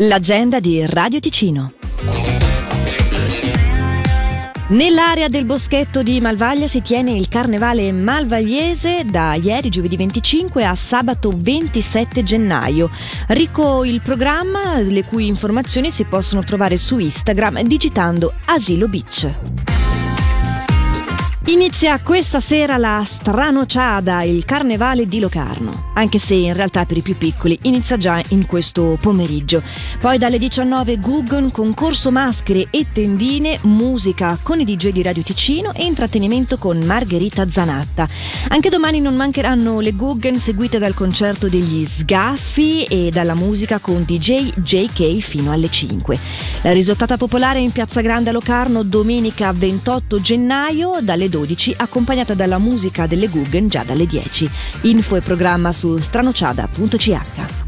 L'agenda di Radio Ticino. Nell'area del boschetto di Malvaglia si tiene il carnevale malvagliese da ieri giovedì 25 a sabato 27 gennaio. Ricco il programma, le cui informazioni si possono trovare su Instagram digitando Asilo Beach. Inizia questa sera la Stranociada, il carnevale di Locarno, anche se in realtà per i più piccoli inizia già in questo pomeriggio. Poi dalle 19 Guggen, concorso maschere e tendine, musica con i DJ di Radio Ticino e intrattenimento con Margherita Zanatta. Anche domani non mancheranno le Guggen seguite dal concerto degli Sgaffi e dalla musica con DJ JK fino alle 5. La risottata popolare in Piazza Grande a Locarno domenica 28 gennaio dalle 12 12, accompagnata dalla musica delle Guggen già dalle 10. Info e programma su stranociada.ch.